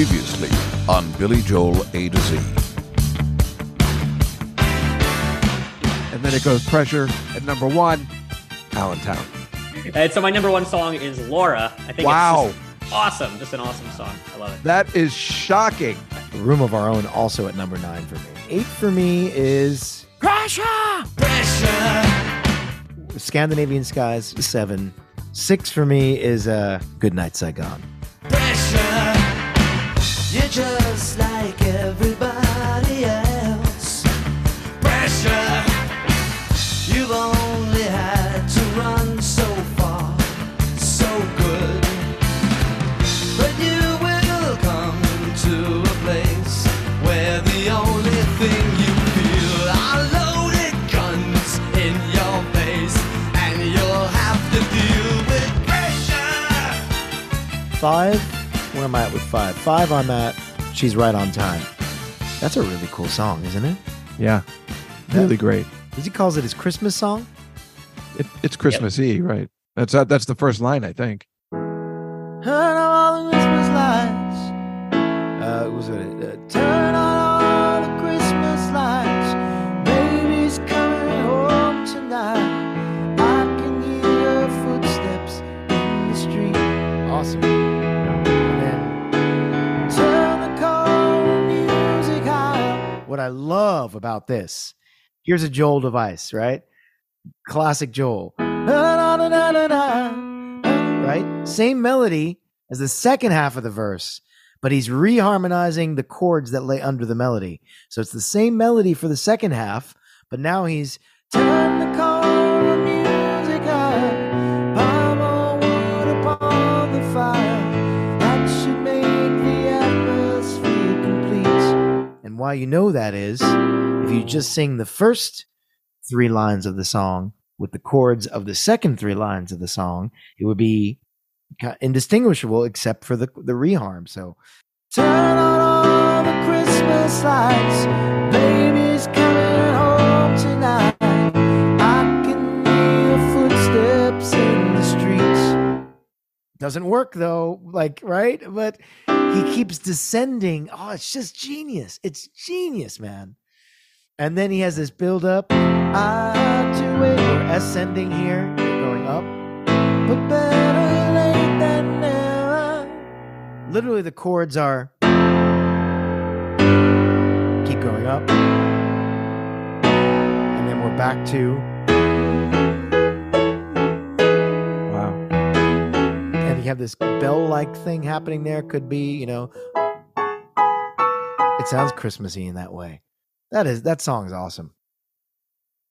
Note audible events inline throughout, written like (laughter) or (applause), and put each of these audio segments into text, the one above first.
Previously on Billy Joel A to Z. And then it goes pressure at number one, Allentown. And so my number one song is Laura. I think Wow. it's just awesome. Just an awesome song. I love it. That is shocking. Room of Our Own also at number nine for me. Eight for me is Pressure. Scandinavian Skies seven. Six for me is uh, Good Night Saigon. You're just like everybody else. Pressure. You've only had to run so far, so good. But you will come to a place where the only thing you feel are loaded guns in your face, and you'll have to deal with pressure. Five. Where am I at with five? Five, I'm at She's Right on Time. That's a really cool song, isn't it? Yeah. Really great. Does he calls it his Christmas song? It, it's Christmas Eve, right? That's that's the first line, I think. Love about this, here's a Joel device, right? Classic Joel. Right? Same melody as the second half of the verse, but he's reharmonizing the chords that lay under the melody. So it's the same melody for the second half, but now he's turn the cold why you know that is if you just sing the first three lines of the song with the chords of the second three lines of the song, it would be indistinguishable except for the the reharm. So turn on all the Christmas lights, baby's coming home tonight. I can hear footsteps in the streets. Doesn't work though, like right, but he keeps descending. Oh, it's just genius! It's genius, man. And then he has this build up. I ah, wait. We're ascending here, going up. But better late than never. Literally, the chords are keep going up. And then we're back to. And you have this bell like thing happening there. Could be, you know. It sounds Christmassy in that way. That is that song is awesome.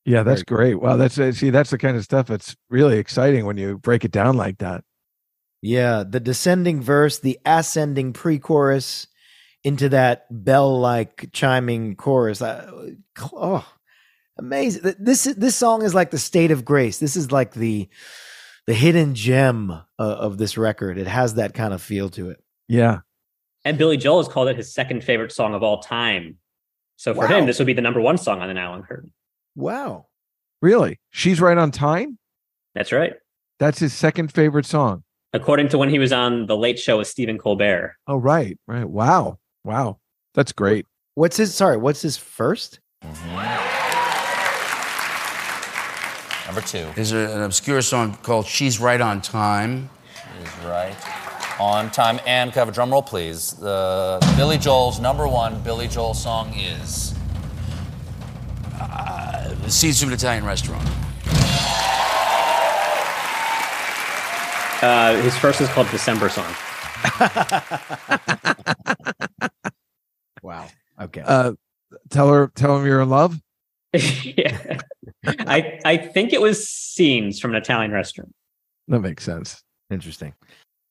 Yeah, that's Very cool. great. Wow, that's uh, see, that's the kind of stuff that's really exciting when you break it down like that. Yeah, the descending verse, the ascending pre-chorus into that bell-like chiming chorus. Uh, Oh, amazing! This this song is like the state of grace. This is like the the hidden gem uh, of this record. It has that kind of feel to it. Yeah. And Billy Joel has called it his second favorite song of all time. So for Wow. him, this would be the number one song on the Nylon Curtain. Wow. Really? She's right on time? That's right. That's his second favorite song. According to when he was on The Late Show with Stephen Colbert. Oh, right. Right. Wow. Wow. That's great. What's his? Sorry, what's his first? Number two Is a, an obscure song called She's Right on Time. is right on time. And could I have a drum roll, please? The Billy Joel's number one Billy Joel song is The Scenes from an Italian Restaurant. Uh, his first is called December Song. (laughs) Wow. Okay. Uh tell her tell him you're in love. (laughs) yeah. I I think it was scenes from an Italian restaurant. That makes sense. Interesting.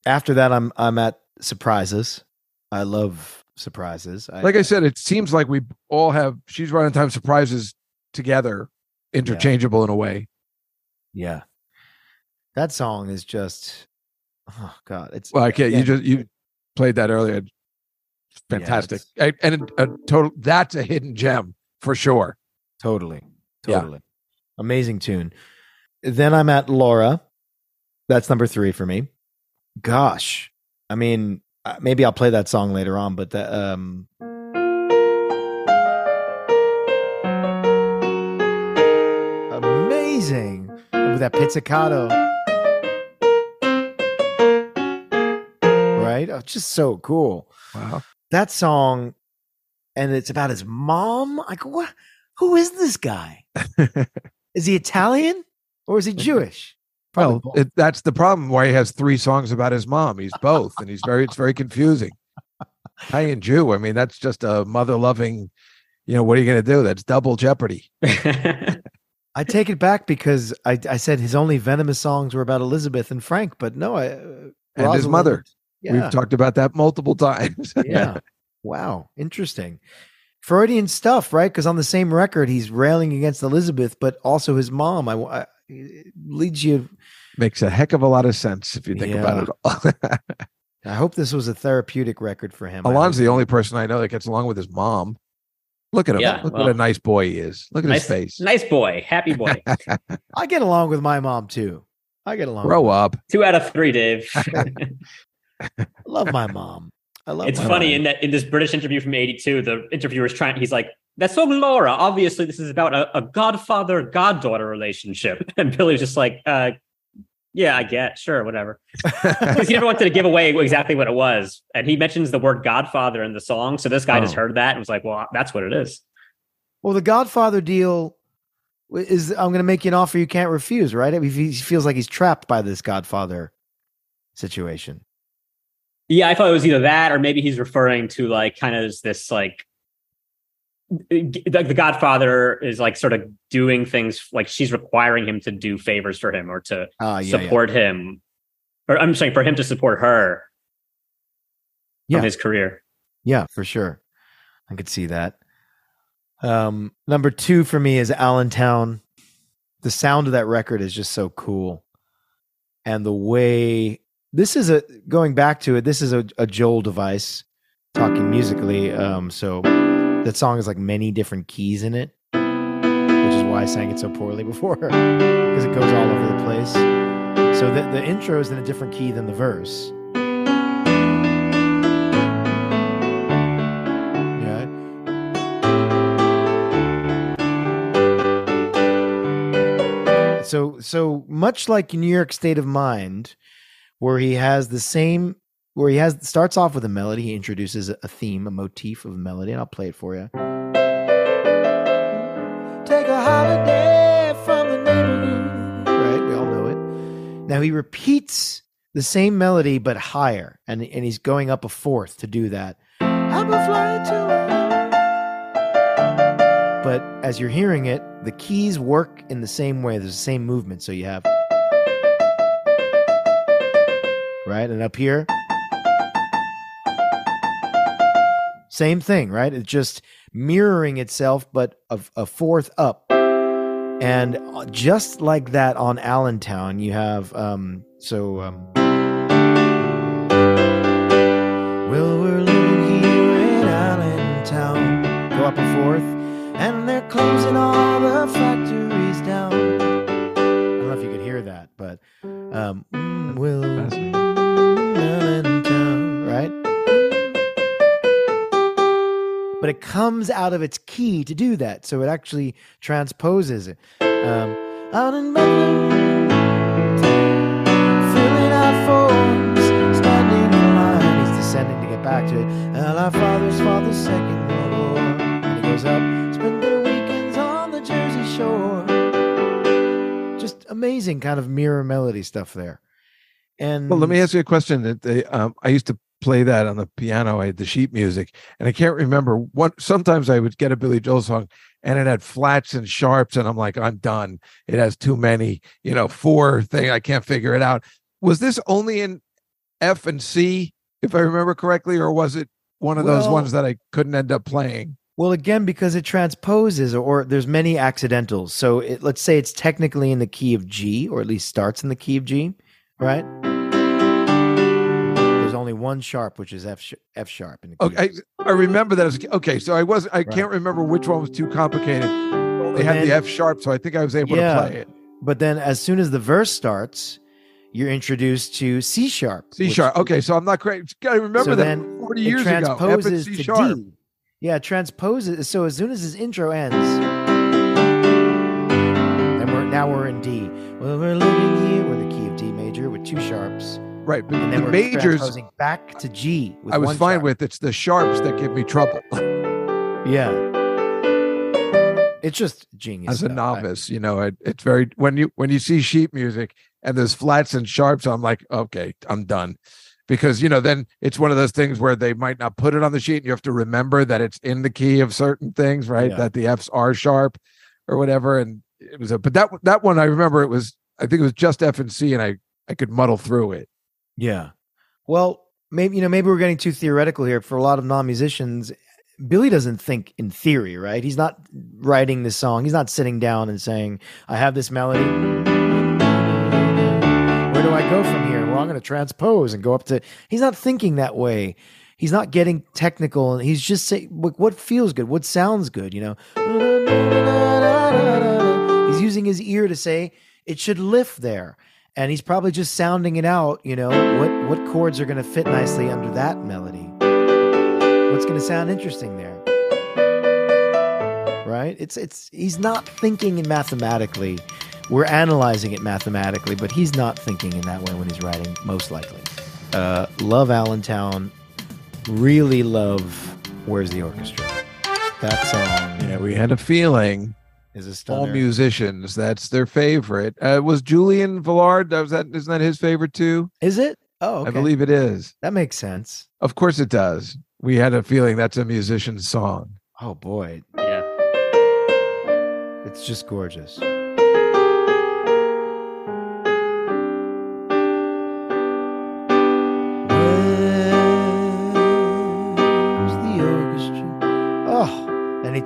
After that, I'm I'm at surprises. I love surprises. Like I said, it seems like we all have she's right on time surprises together, interchangeable in a way. Yeah. That song is just oh god, it's Well, I can't. yeah, You just you played that earlier. It's fantastic, and, and a, total. That's a hidden gem for sure. Totally. Yeah. Totally. Amazing tune. Then I'm at Laura. That's number 3 for me. Gosh. I mean, uh, maybe I'll play that song later on, but the, um, amazing with that pizzicato, right? Oh, just so cool. Wow. That song, and it's about his mom. I go, what? Who is this guy? (laughs) is he Italian or is he Jewish? Probably Well, it, that's the problem. Why he has three songs about his mom. He's both, and he's very. It's very confusing. Italian Jew. I mean, that's just a mother loving. You know, what are you going to do? That's double jeopardy. (laughs) I take it back because I, I said his only venomous songs were about Elizabeth and Frank, but no, I, uh, And his mother. Yeah, We've talked about that multiple (laughs) times. yeah. Wow, interesting. Freudian stuff, right? Because on the same record, he's railing against Elizabeth, but also his mom. I, I it leads you. Makes a heck of a lot of sense if you think about it all. (laughs) I hope this was a therapeutic record for him. I Alon's the only person I know that gets along with his mom. Look at him. Yeah, Look well- what a nice boy he is. Look at nice, his face. nice boy, happy boy. (laughs) I get along with my mom too. I get along. Grow with up. Two out of three, Dave. (laughs) Love my mom. I love. it's funny in that in this British interview from '82, the interviewer is trying. He's like, "That's so Laura. Obviously, this is about a, a godfather goddaughter relationship." (laughs) And Billy's just like, uh, "Yeah, I get, sure, whatever." (laughs) Because he never wanted to give away exactly what it was, and he mentions the word Godfather in the song. So this guy just Oh. heard that and was like, "Well, that's what it is." Well, the Godfather deal is I'm going to make you an offer you can't refuse, right? I mean, he feels like he's trapped by this Godfather situation. Yeah, I thought it was either that or maybe he's referring to like kind of this like like the Godfather is like sort of doing things like she's requiring him to do favors for him or to Ah, yeah, yeah. support him, or I'm saying for him to support her Yeah. his career. Yeah, for sure. I could see that. Um, number two for me is Allentown. The sound of that record is just so cool. And the way this is a going back to it, this is a, a Joel device talking musically. Um, so that song has like many different keys in it, which is why I sang it so poorly (laughs) before because it goes all over the place. So the, the intro is in a different key than the verse. Yeah. So so much like New York State of Mind, where he has the same where he has starts off with a melody, he introduces a theme, a motif of a melody, and I'll play it for you. Take a holiday from the neighborhood. Right, we all know it. Now he repeats the same melody but higher, and and he's going up a fourth to do that. I'm a flying to but as you're hearing it, the keys work in the same way. There's the same movement. So you have right, and up here, same thing, right? It's just mirroring itself, but a, a fourth up. And uh, just like that on Allentown, you have um, so. Um, well, we're living here in Allentown. Go up a fourth, and they're closing all the factories down. I don't know if you could hear that, but um, mm, well, But it comes out of its key to do that, so it actually transposes it. Um, out in filling out forms, standing in line. He's descending to get back to it. And our father's second World War. And he goes up, spend their weekends on the Jersey Shore. Just amazing kind of mirror melody stuff there. And Well, let me ask you a question. That they, um, I used to play that on the piano. I had the sheet music, and I can't remember what. Sometimes I would get a Billy Joel song, and it had flats and sharps, and I'm like, I'm done. It has too many, you know, four thing. I can't figure it out. Was this only in F and C, if I remember correctly, or was it one of those ones that I couldn't end up playing? Well, again, because it transposes, or there's many accidentals. So it, let's say it's technically in the key of G, or at least starts in the key of G, right? Only one sharp, which is F sh- F sharp in the key. of Okay. I, I remember that. As, okay, so I was I can't remember which one was too complicated. They had the F sharp, so I think I was able Yeah. to play it. But then, as soon as the verse starts, you're introduced to C sharp. C sharp. Okay, so I'm not great. Gotta remember so that then 40 it years ago. F and transposes C sharp. D. Yeah, transposes. So as soon as his intro ends, and we're now we're in D. Well, we're living here. We're in the key of D major with two sharps, Right, but and then the majors back to G. I was fine sharp. with. It's the sharps that give me trouble (laughs) Yeah, it's just genius. as a. I- novice. You know, it, it's very when you when you see sheet music and there's flats and sharps, I'm like, okay, I'm done. Because you know, then it's one of those things where they might not put it on the sheet, and you have to remember that it's in the key of certain things, right? Yeah. That the F's are sharp or whatever. And it was a, but that that one I remember it was, I think it was just F and C, and I I could muddle through it. Yeah. Well, maybe you know, maybe we're getting too theoretical here. For a lot of non-musicians, Billy doesn't think in theory, right? He's not writing this song. He's not sitting down and saying, "I have this melody. Where do I go from here? Well, I'm going to transpose and go up to." He's not thinking that way. He's not getting technical, and he's just saying what feels good, what sounds good. You know, he's using his ear to say it should lift there and he's probably just sounding it out you know what what chords are going to fit nicely under that melody. What's going to sound interesting there? Right? It's it's he's not thinking in mathematically. We're analyzing it mathematically but he's not thinking in that way when he's writing most likely. Uh love allentown. Really love where's the orchestra. That song. Yeah, we had a feeling is a stunner. all musicians that's their favorite. Uh, was Julian Villard? That was that. Isn't that his favorite too? is it oh okay. I believe it is. that makes sense Of course it does. We had a feeling that's a musician's song. oh boy Yeah. It's just gorgeous.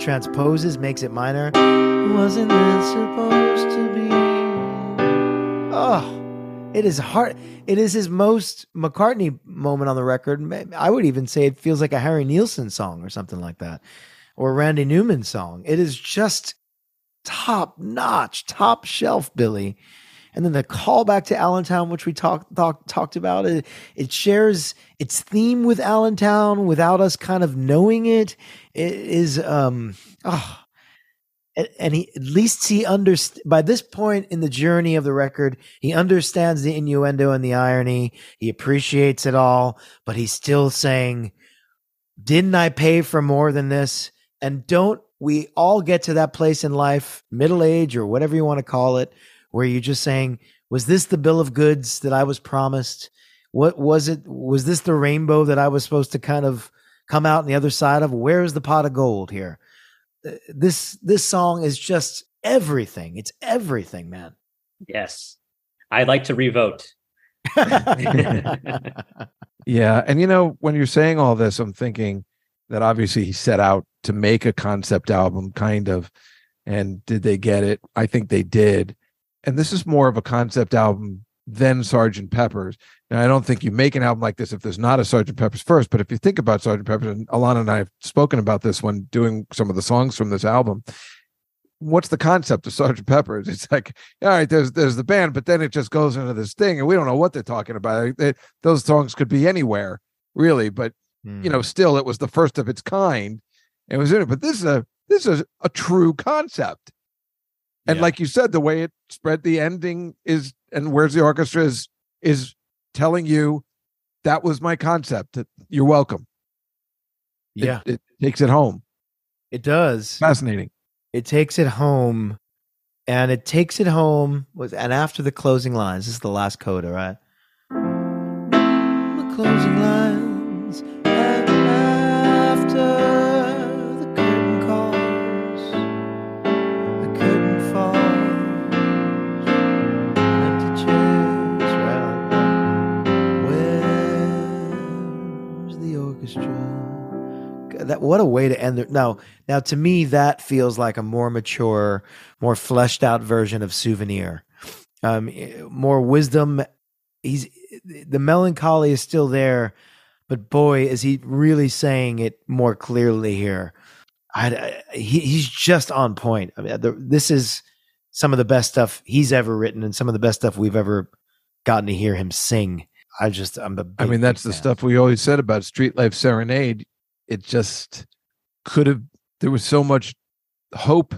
Transposes, makes it minor. Wasn't it supposed to be? Oh, it is hard. It is his most McCartney moment on the record. I would even say it feels like a Harry Nilsson song or something like that, or a Randy Newman song. It is just top notch, top shelf, Billy. And then the callback to Allentown, which we talked talk, talked about, it, it shares its theme with Allentown without us kind of knowing it. It is um oh, and, he at least he underst- by this point in the journey of the record, he understands the innuendo and the irony. He appreciates it all, but he's still saying, "Didn't I pay for more than this?" And don't we all get to that place in life, middle age or whatever you want to call it, where you're just saying, "Was this the bill of goods that I was promised? What was it? Was this the rainbow that I was supposed to kind of come out on the other side of? Where's the pot of gold here?" Uh, This this song is just everything. It's everything, man. Yes. I'd like to revote. (laughs) Yeah, and you know when you're saying all this, I'm thinking that obviously he set out to make a concept album, kind of, and did they get it? I think they did. And this is more of a concept album than Sergeant Pepper's. Now, I don't think you make an album like this if there's not a Sergeant Pepper's first. But if you think about Sergeant Pepper's, and Alana and I have spoken about this when doing some of the songs from this album. What's the concept of Sergeant Pepper's? It's like, all right, there's there's the band, but then it just goes into this thing, and we don't know what they're talking about. They- those songs could be anywhere, really, but you know, hmm. still it was the first of its kind. It was in it, but this is a this is a true concept. And Yeah. like you said, the way it spread the ending is and where's the orchestra is is telling you that was my concept. You're welcome. It- yeah, it, takes it home. it does. Fascinating. It takes it home, and it takes it home with and after the closing lines. This is the last coda, right? That what a way to end it. Now, now to me, that feels like a more mature, more fleshed out version of Souvenir. Um, eh, more wisdom. He's the melancholy is still there, but boy, is he really saying it more clearly here. I, I- he, he's just on point. I mean, the, this is some of the best stuff he's ever written, and some of the best stuff we've ever gotten to hear him sing. I just I'm a I mean, that's the fan. stuff we always said about Street Life Serenade. It just could have, there was so much hope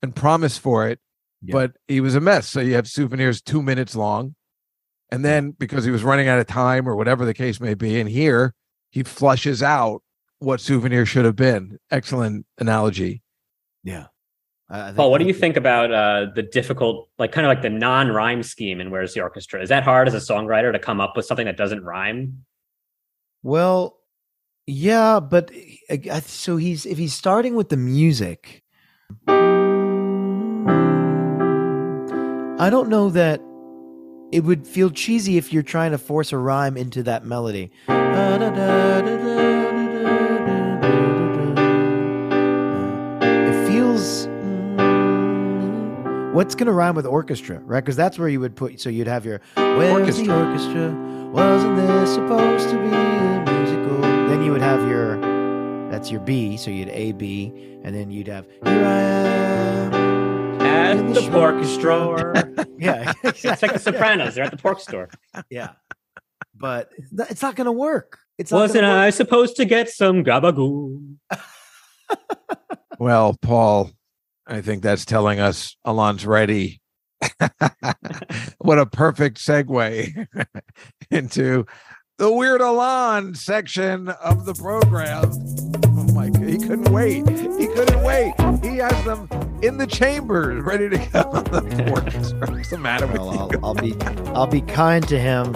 and promise for it, Yeah. but he was a mess. So you have souvenirs two minutes long. And then because he was running out of time or whatever the case may be, and here he flushes out what souvenir should have been. Excellent analogy. Yeah. I, I think, Paul, what do you think about uh, the difficult, like kind of like the non-rhyme scheme in Where's the Orchestra? Is that hard as a songwriter to come up with something that doesn't rhyme? Well, yeah, but uh, so he's if he's starting with the music. I don't know that it would feel cheesy if you're trying to force a rhyme into that melody. It feels. What's going to rhyme with orchestra, right? Because that's where you would put. So you'd have your the orchestra? Wasn't there supposed to be a musical? Then you would have your. That's your B. So you'd A B, and then you'd have Here I am. At the the pork store. store. (laughs) Yeah, (laughs) it's like the Sopranos. They're at the pork store. Yeah, but it's not going to work. It's not Wasn't gonna work. I supposed to get some gabagoo? (laughs) Well, Paul, I think that's telling us Alon's ready. what a perfect segue into the Weird Alon section of the program. Oh my God, he couldn't wait. He couldn't wait. He has them in the chamber ready to go on (laughs) the. What's the matter with Well, you? I'll, I'll be I'll be kind to him.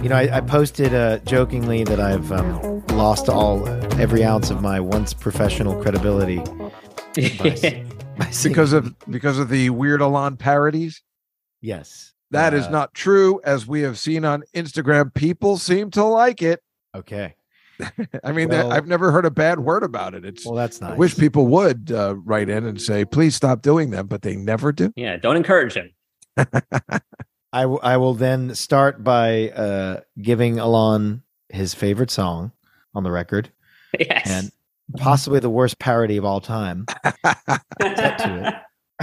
You know, I, I posted uh, jokingly that I've um, lost all every ounce of my once professional credibility (laughs) by singing. because of because of the Weird Alon parodies. yes, That is Uh, not true, as we have seen on Instagram. People seem to like it. okay. (laughs) I mean, Well- I've never heard a bad word about it. It's Well, that's nice. I wish people would uh, write in and say, please stop doing them, but they never do. yeah, don't encourage him. (laughs) I, w- I will then start by uh, giving Alon his favorite song on the record (laughs) Yes. and possibly the worst parody of all time. To it.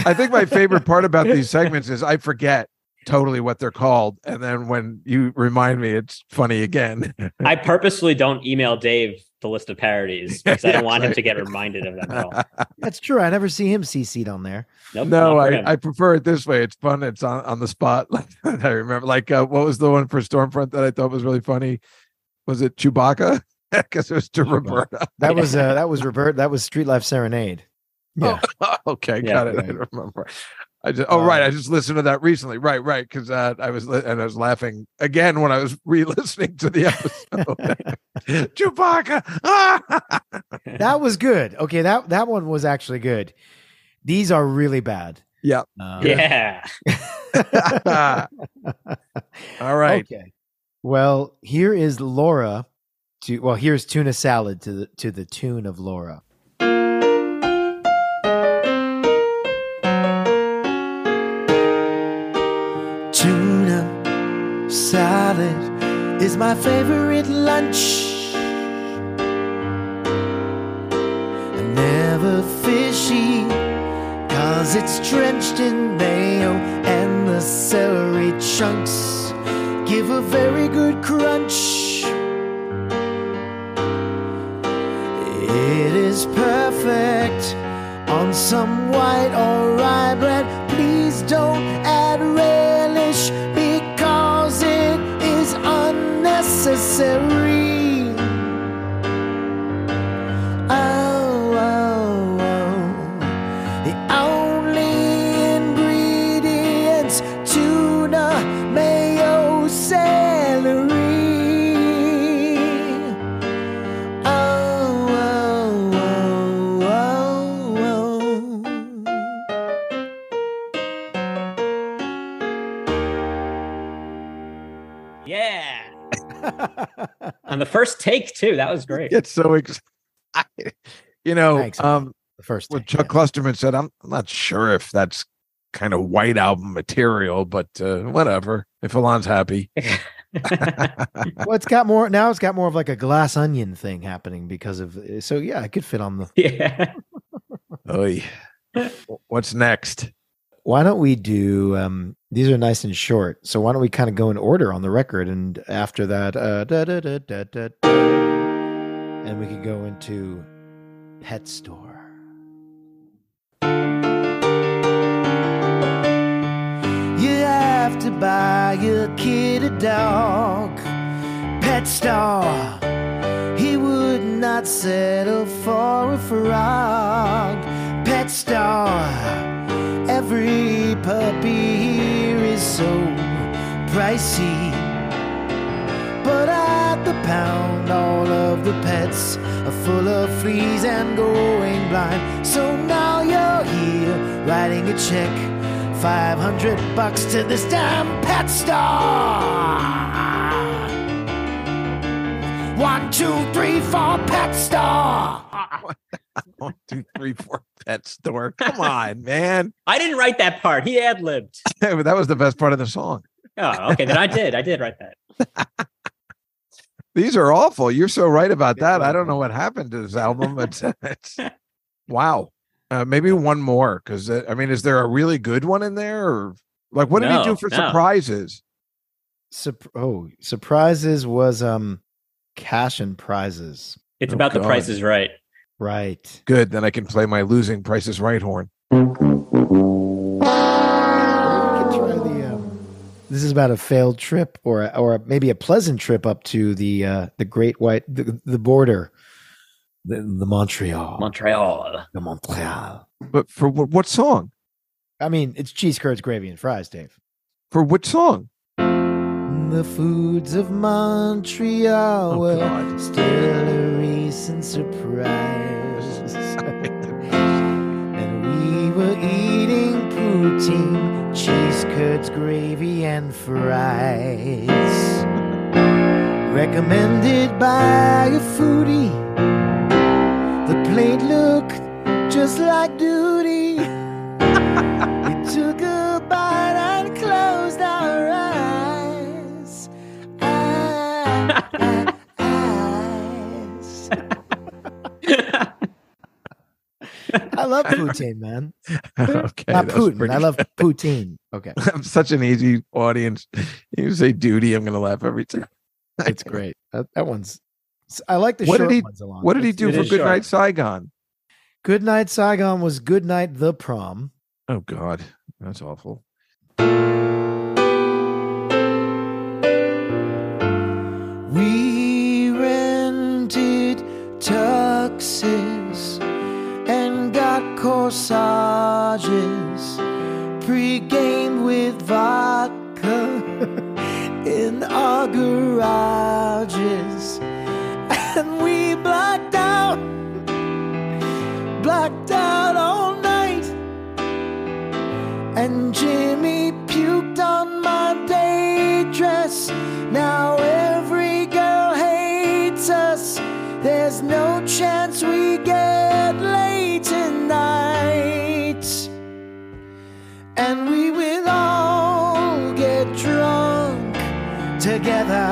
I think my favorite part about these segments is I forget totally what they're called. And then when you remind me, it's funny again. I (laughs) purposely don't email Dave the list of parodies because I don't Yeah, want him to get (laughs) reminded of them at all. That's true. I never see him CC'd on there. Nope, no, not for him. I, I prefer it this way. It's fun. It's on, on the spot. (laughs) I remember, like, uh, what was the one for Storm Front that I thought was really funny? Was it Chewbacca? Because it was to Roberta. That was uh, that was Robert. That was Street Life Serenade. Yeah. okay, Yeah, got it. I right. don't remember. I just oh right, Uh, I just listened to that recently. Right, right, because uh, I was li- and I was laughing again when I was (laughs) re-listening to the episode. (laughs) Chewbacca. Ah! (laughs) That was good. Okay, that that one was actually good. These are really bad. Yeah. Uh, yeah. All right. Okay. Well, here is Laura. To well, here's tuna salad to the to the tune of Laura. Salad is my favorite lunch. And never fishy, cause it's drenched in mayo and the celery chunks give a very good crunch. It is perfect on some white or the first take, too. That was great. It's so excited. (laughs) You know, Thanks, um, The first what take, Chuck yeah. Klosterman said, I'm, I'm not sure if that's kind of white album material, but uh, whatever. If Alon's happy. (laughs) (laughs) Well, it's got more now. It's got more of like a glass onion thing happening because of. So yeah, it could fit on the. yeah. Oy. What's next? Why don't we do um, These are nice and short. So why don't we kind of go in order on the record, and after that, uh, da, da, da, da, da, da, and we could go into pet store. You have to buy your kid a dog. Pet Star. He would not settle for a frog. Pet Star. Every puppy so pricey. But at the pound, all of the pets are full of fleas and going blind. So now you're here writing a check. 500 bucks to this damn pet store. One, two, three, four, pet store. (laughs) One, two, three, four. Pet store. Come on, man. (laughs) I didn't write that part. He ad libbed. (laughs) that was the best part of the song. Oh, okay. Then I did. I did write that. (laughs) These are awful. You're so right about that. I don't know what happened to this album. It's, it's wow. Uh, maybe one more because uh, I mean, is there a really good one in there, or like what did he do for no. surprises? Sup- oh, surprises was um cash and prizes. It's Oh, about the God. Price is Right. Right. Good, then I can play my losing Price is Right horn. Or we could try the. Um, this is about a failed trip, or or maybe a pleasant trip up to the uh, the Great White the, the border, the, the Montreal, Montreal. the Montreal. But for what, what song? I mean, it's cheese curds, gravy, and fries, Dave. For which song? The foods of Montreal Oh, were God. still a recent surprise. (laughs) and we were eating poutine, cheese curds, gravy, and fries. Recommended by a foodie. The plate looked just like duty. (laughs) we took a bite I love poutine, man. (laughs) okay, Not Putin. pretty- I love (laughs) poutine. Okay, (laughs) I'm such an easy audience. You say duty, I'm gonna laugh every time. it's great. That, that one's. I like the What did he- ones. What did he do it for Good short. Night Saigon? Good Night Saigon was Good Night the Prom. Oh God, that's awful. Tuxes and got corsages, pre-gamed with vodka (laughs) in our garages, and we blacked out, blacked out all night. And Jimmy chance we get late tonight. And we will all get drunk together.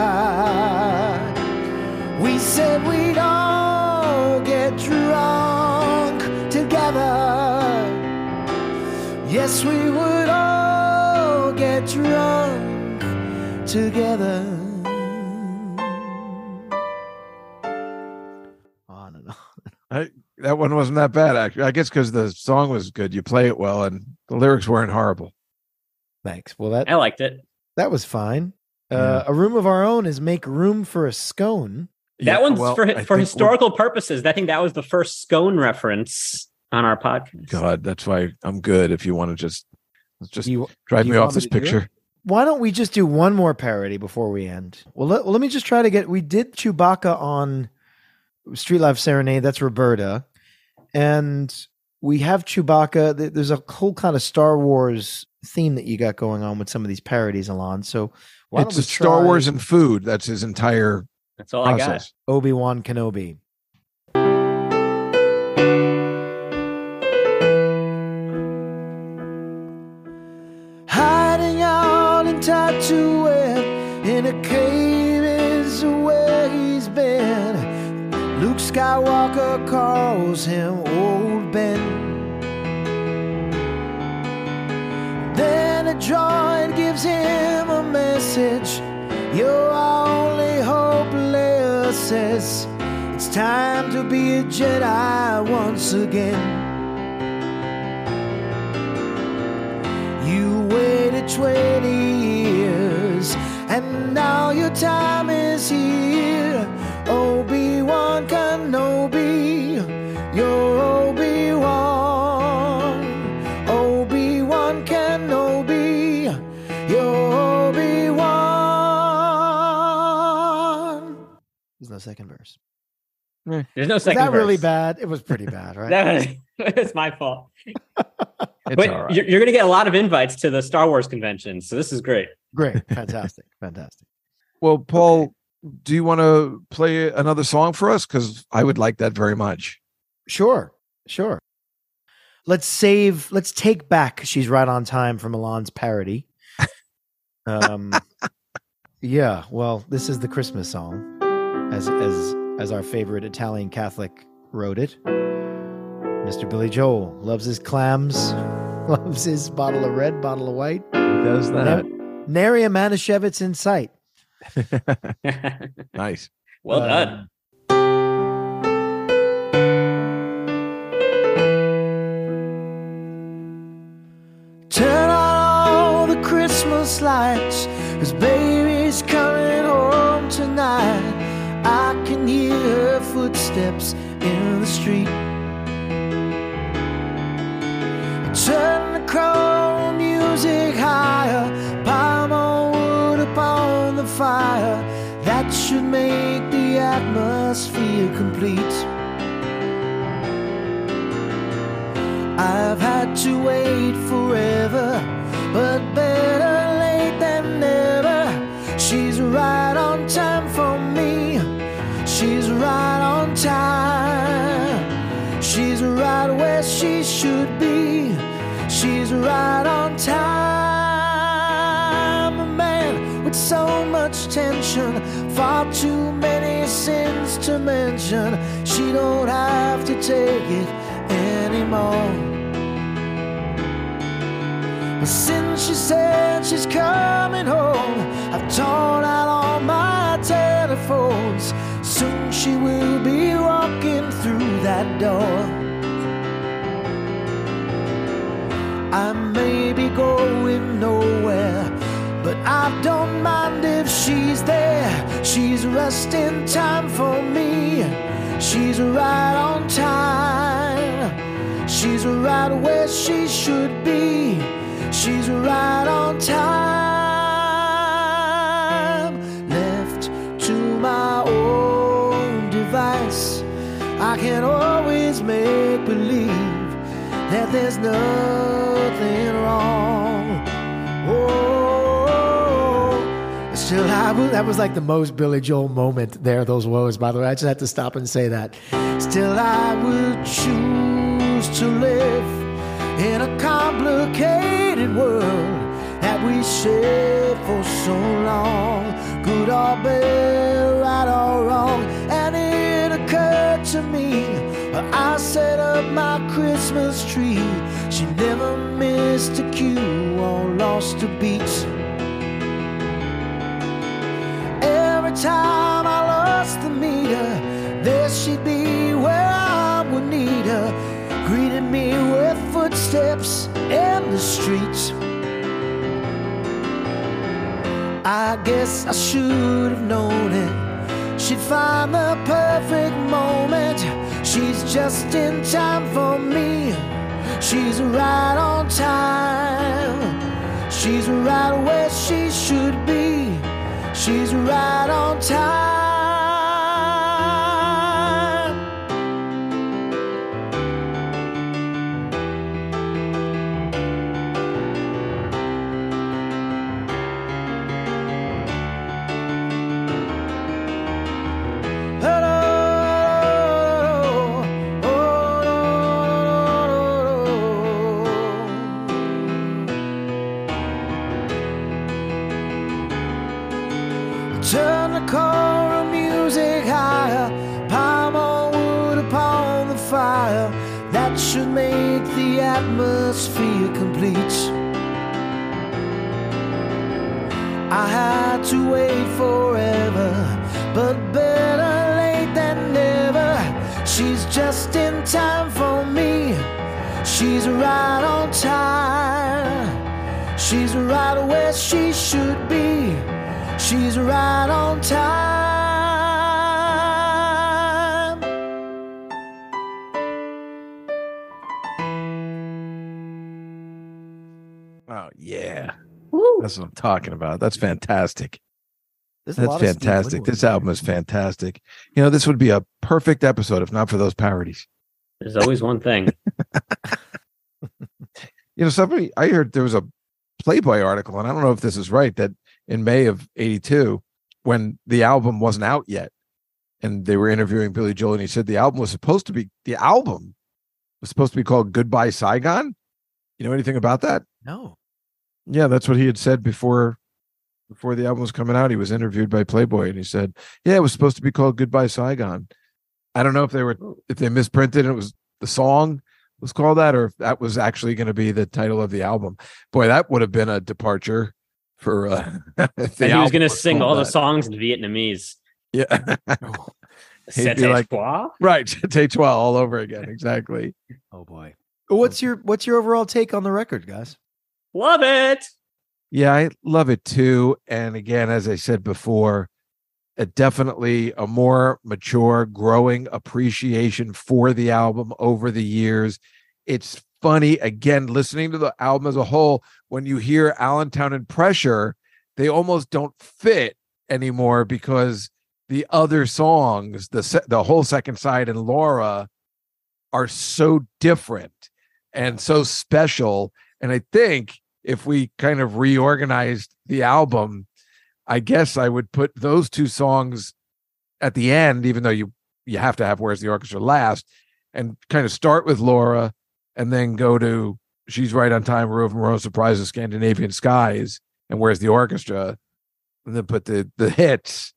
We said we'd all get drunk together. Yes, we would all get drunk together. That one wasn't that bad, actually. I guess because the song was good. You play it well, and the lyrics weren't horrible. Thanks. Well, that I liked it. that was fine. Uh, a room of our own is make room for a scone. That Yeah, one's well, for I for historical purposes. I think that was the first scone reference on our podcast. God, that's why I'm good. If you want to just let's just you, drive me off this to do picture. why don't we just do one more parody before we end? Well, let, well, let me just try to get. We did Chewbacca on Street Life Serenade. That's Roberta, and we have Chewbacca. There's a whole kind of Star Wars theme that you got going on with some of these parodies, Alon. So why It's a Star Wars and food. That's his entire That's all I got. Obi Wan Kenobi. Skywalker calls him Old Ben. Then a droid gives him a message. You're our only hope, Leia says. It's time to be a Jedi once again. You waited 20 years, and now your time is here. Second verse. There's no second. Was second that really bad? It was pretty bad, right? (laughs) That (laughs) it's my fault. (laughs) It's but all right. you're, you're going to get a lot of invites to the Star Wars convention, so this is great. Great. Fantastic. Fantastic. Well, Paul, do you want to play another song for us? Because I would like that very much. Sure. Sure. Let's save, let's take back She's Right on Time from Alon's parody. Um, yeah. Well, this is the Christmas song, as, as, as our favorite Italian Catholic wrote it. Mr. Billy Joel loves his clams, (laughs) loves his bottle of red, bottle of white. He does that. Nary a Manischewitz in sight. (laughs) nice. well Um, done. Turn on all the Christmas lights, footsteps in the street. Turn the choral music higher, pile more wood upon the fire. That should make the atmosphere complete. I've had to wait forever, far too many sins to mention. She don't have to take it anymore. Since she said she's coming home, I've torn out all my telephones. Soon she will be walking through that door. I may be going nowhere, but I don't mind if she's there. She's resting time for me. She's right on time. She's right where she should be. She's right on time. Left to my own device, I can always make believe that there's nothing wrong. Still, I that was like the most Billy Joel moment there, those woes, by the way. I just had to stop and say that. Still, I will choose to live in a complicated world that we shared for so long. Good or bad, right or wrong. And it occurred to me I set up my Christmas tree. She never missed a cue or lost a beat. Time I lost the meter, there she'd be where I would need her. Greeting me with footsteps in the streets. I guess I should have known it. She'd find the perfect moment. She's just in time for me. She's right on time. She's right where she should be. She's right on time. To wait forever, but better late than never. She's just in time for me. She's right on time. She's right where she should be. She's right on time. Oh yeah. That's what I'm talking about. That's fantastic. There's That's lot of Steve fantastic. This album is fantastic. You know, this would be a perfect episode if not for those parodies. There's always one thing. (laughs) You know, somebody I heard there was a Playboy article, and I don't know if this is right, that in May of '82, when the album wasn't out yet, and they were interviewing Billy Joel, and he said the album was supposed to be the album was supposed to be called Goodbye Saigon. You know anything about that? No. Yeah, that's what he had said before before the album was coming out. He was interviewed by Playboy and he said, Yeah, it was supposed to be called Goodbye Saigon. I don't know if they were if they misprinted and it was the song was called that or if that was actually going to be the title of the album. Boy, that would have been a departure for uh (laughs) if the and he was going to sing called all the songs in Vietnamese. Yeah. (laughs) He'd be like- toi? right. (laughs) Tay twelve all over again. Exactly. Oh boy. What's your what's your overall take on the record, guys? Love it. Yeah, I love it too. And again, as I said before, a definitely a more mature, growing appreciation for the album over the years. It's funny again listening to the album as a whole. When you hear Allentown and Pressure, they almost don't fit anymore because the other songs, the se- the whole second side and Laura, are so different and so special. And I think if we kind of reorganized the album, I guess I would put those two songs at the end, even though you you have to have Where's the Orchestra last, and kind of start with Laura and then go to She's Right on Time, Roof and Surprises, Scandinavian Skies, and Where's the Orchestra, and then put the the hits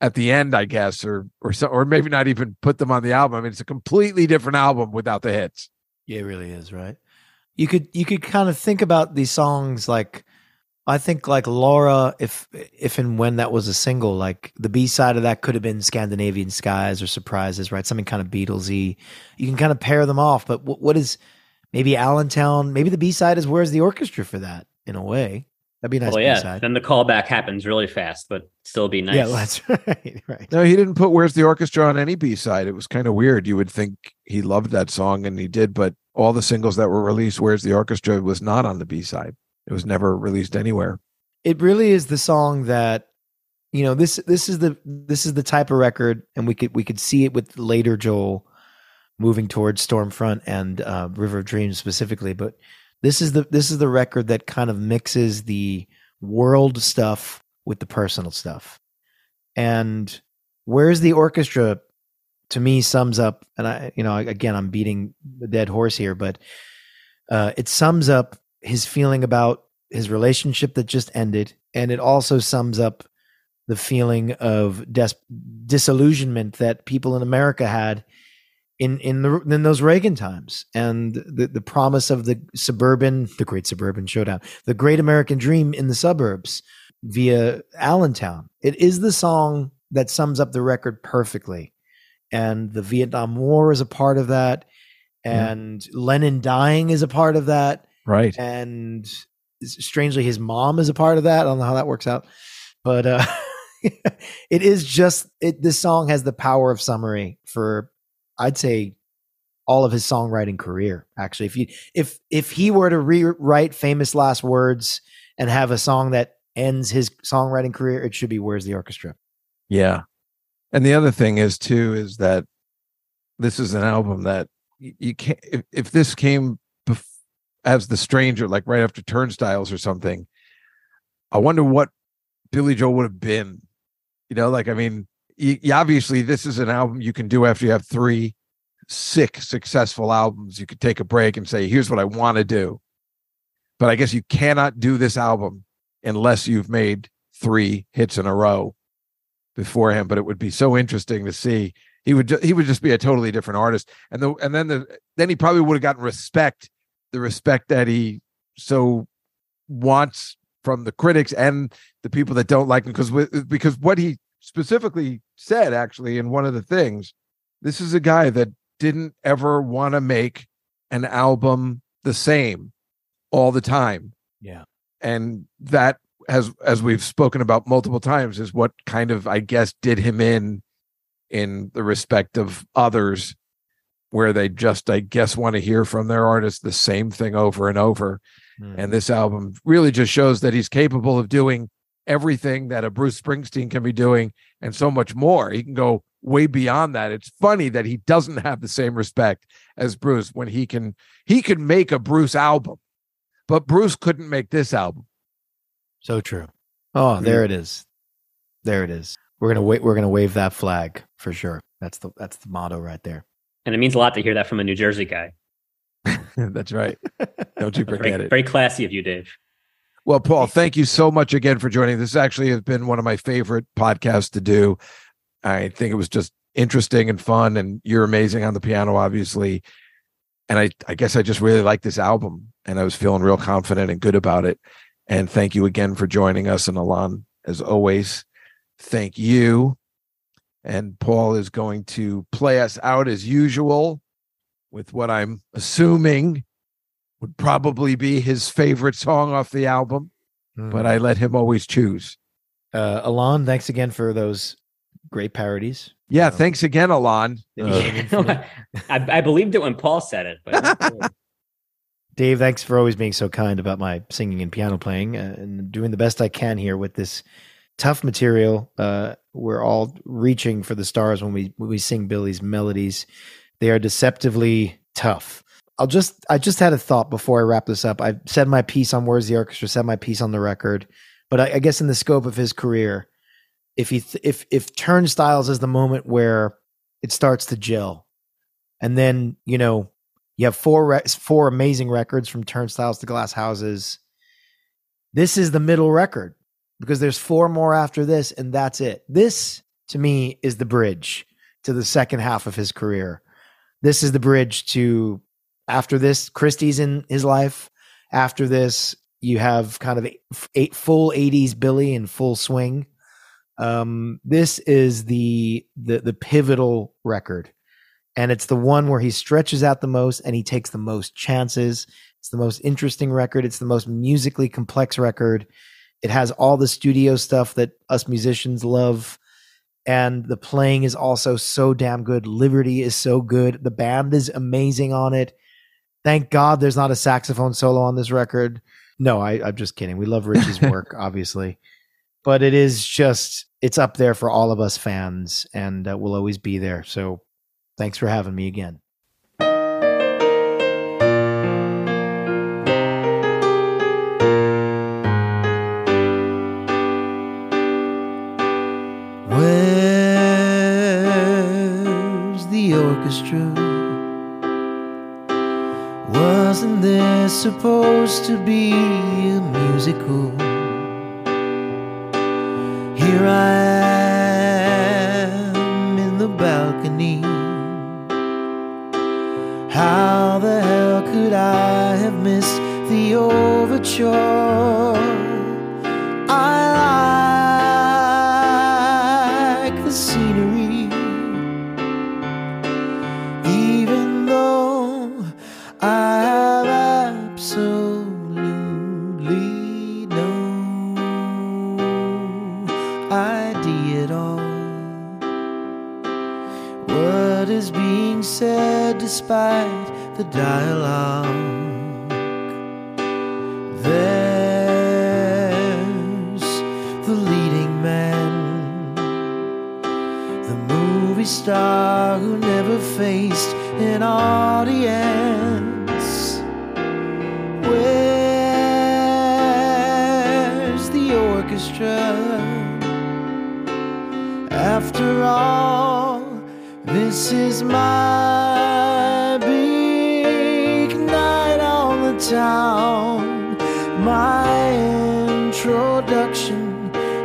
at the end, I guess, or or so, or maybe not even put them on the album. I mean, it's a completely different album without the hits. Yeah, it really is, right? You could you could kind of think about these songs like I think like Laura, if if and when that was a single, like the B side of that could have been Scandinavian Skies or Surprises, right? Something kind of Beatlesy. You can kind of pair them off, but what, what is maybe Allentown? Maybe the B side is Where's the Orchestra for that? In a way, that'd be a nice well, yeah. B-side. Then the callback happens really fast, but still be nice. Yeah, that's (laughs) right. Right. No, he didn't put Where's the Orchestra on any B side. It was kind of weird. You would think he loved that song and he did, but all the singles that were released, Where's the Orchestra was not on the B side. It was never released anywhere. it really is the song that you know this this is the this is the type of record and we could we could see it with later joel moving towards Storm Front and uh, river of dreams specifically but this is the this is the record that kind of mixes the world stuff with the personal stuff and where's the orchestra to me sums up and i you know again i'm beating the dead horse here but uh, it sums up his feeling about his relationship that just ended and it also sums up the feeling of des- disillusionment that people in America had in in the in those Reagan times and the the promise of the suburban the great suburban showdown the great American dream in the suburbs via Allentown. It is the song that sums up the record perfectly and the Vietnam War is a part of that and Lennon dying is a part of that Right. and strangely his mom is a part of that i don't know how that works out but uh (laughs) it is just it this song has the power of summary for i'd say all of his songwriting career actually if you if if he were to rewrite famous last words and have a song that ends his songwriting career it should be where's the orchestra Yeah. And the other thing is too is that this is an album that you, can't if, if this came bef- as the stranger like right after turnstiles or something i wonder what billy joel would have been. You know like i mean obviously this is an album you can do after you have three sick successful albums. You could take a break and say here's what i want to do. But i guess you cannot do this album unless you've made three hits in a row before him but it would be so interesting to see. He would ju- he would just be a totally different artist. And the and then the then he probably would have gotten respect the respect that he so wants from the critics and the people that don't like him. Because because what he specifically said actually in one of the things this is a guy that didn't ever want to make an album the same all the time. Yeah. and that as as we've spoken about multiple times is what kind of i guess did him in in the respect of others where they just i guess want to hear from their artist the same thing over and over. Hmm. and this album really just shows that he's capable of doing everything that a bruce springsteen can be doing and so much more. He can go way beyond that. It's funny that he doesn't have the same respect as bruce when he can he could make a bruce album but bruce couldn't make this album So true. Oh, there mm. it is. There it is. We're gonna wait. We're gonna wave that flag for sure. That's the that's the motto right there. And it means a lot to hear that from a New Jersey guy. (laughs) That's right. Don't you Very, forget it. very classy of you, Dave. Well, Paul, thank you so much again for joining. This actually has been one of my favorite podcasts to do. I think it was just interesting and fun, and you're amazing on the piano, obviously. And I, I guess I just really like this album, and I was feeling real confident and good about it. And thank you again for joining us, and Alon, as always, thank you. And Paul is going to play us out as usual with what I'm assuming would probably be his favorite song off the album, but I let him always choose. uh, Alon, thanks again for those great parodies. Yeah, Um, thanks again, Alon. Did he Uh, sing in for me? I, I believed it when Paul said it, but (laughs) Dave, thanks for always being so kind about my singing and piano playing uh, and doing the best I can here with this tough material. Uh, we're all reaching for the stars when we when we sing Billy's melodies. They are deceptively tough. I'll just I just had a thought before I wrap this up. I said my piece on Where's the Orchestra, said my piece on the record, but I, I guess in the scope of his career, if he th- if if Turnstiles is the moment where it starts to gel, and then you know you have four re- four amazing records from Turnstiles to Glass Houses. This is the middle record because there's four more after this, and that's it. This to me is the bridge to the second half of his career. This is the bridge to after this Christie's in his life. After this, you have kind of eight, eight full '80s Billy in full swing. Um, this is the the the pivotal record and it's the one where he stretches out the most and he takes the most chances. It's the most interesting record. It's the most musically complex record. It has all the studio stuff that us musicians love. And the playing is also so damn good. Liberty is so good. The band is amazing on it. Thank God there's not a saxophone solo on this record. No, I, I'm just kidding. We love Richie's (laughs) work, obviously. But it is just, it's up there for all of us fans and uh, will always be there. So Thanks for having me again. Where's the orchestra? Wasn't this supposed to be a musical? Here I the overture?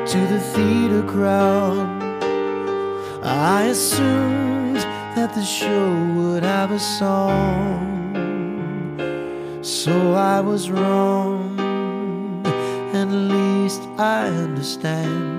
to the theater crowd. I assumed that the show would have a song, so I was wrong, and at least I understand.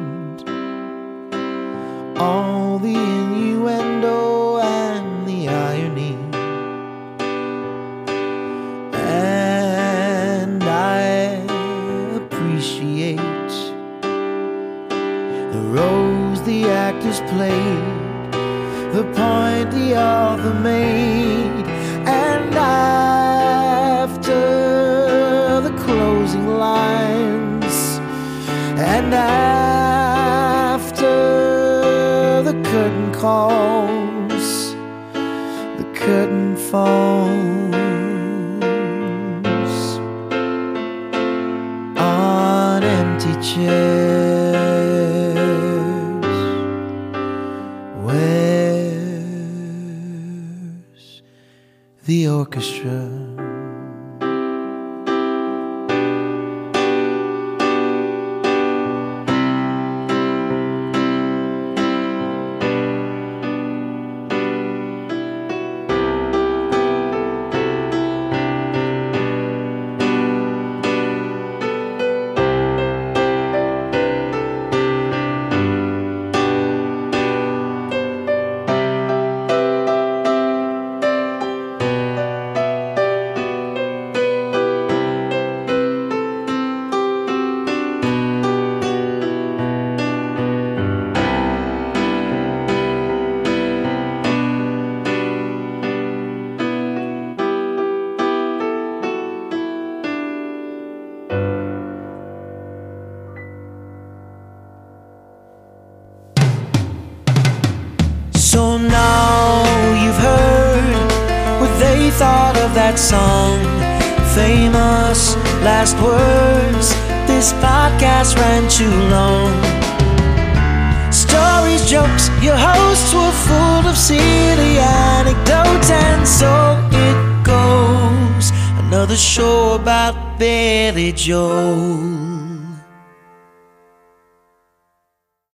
last words. This podcast ran too long. Stories, jokes, your hosts were full of silly anecdotes, and so it goes. Another show about Billy Joe.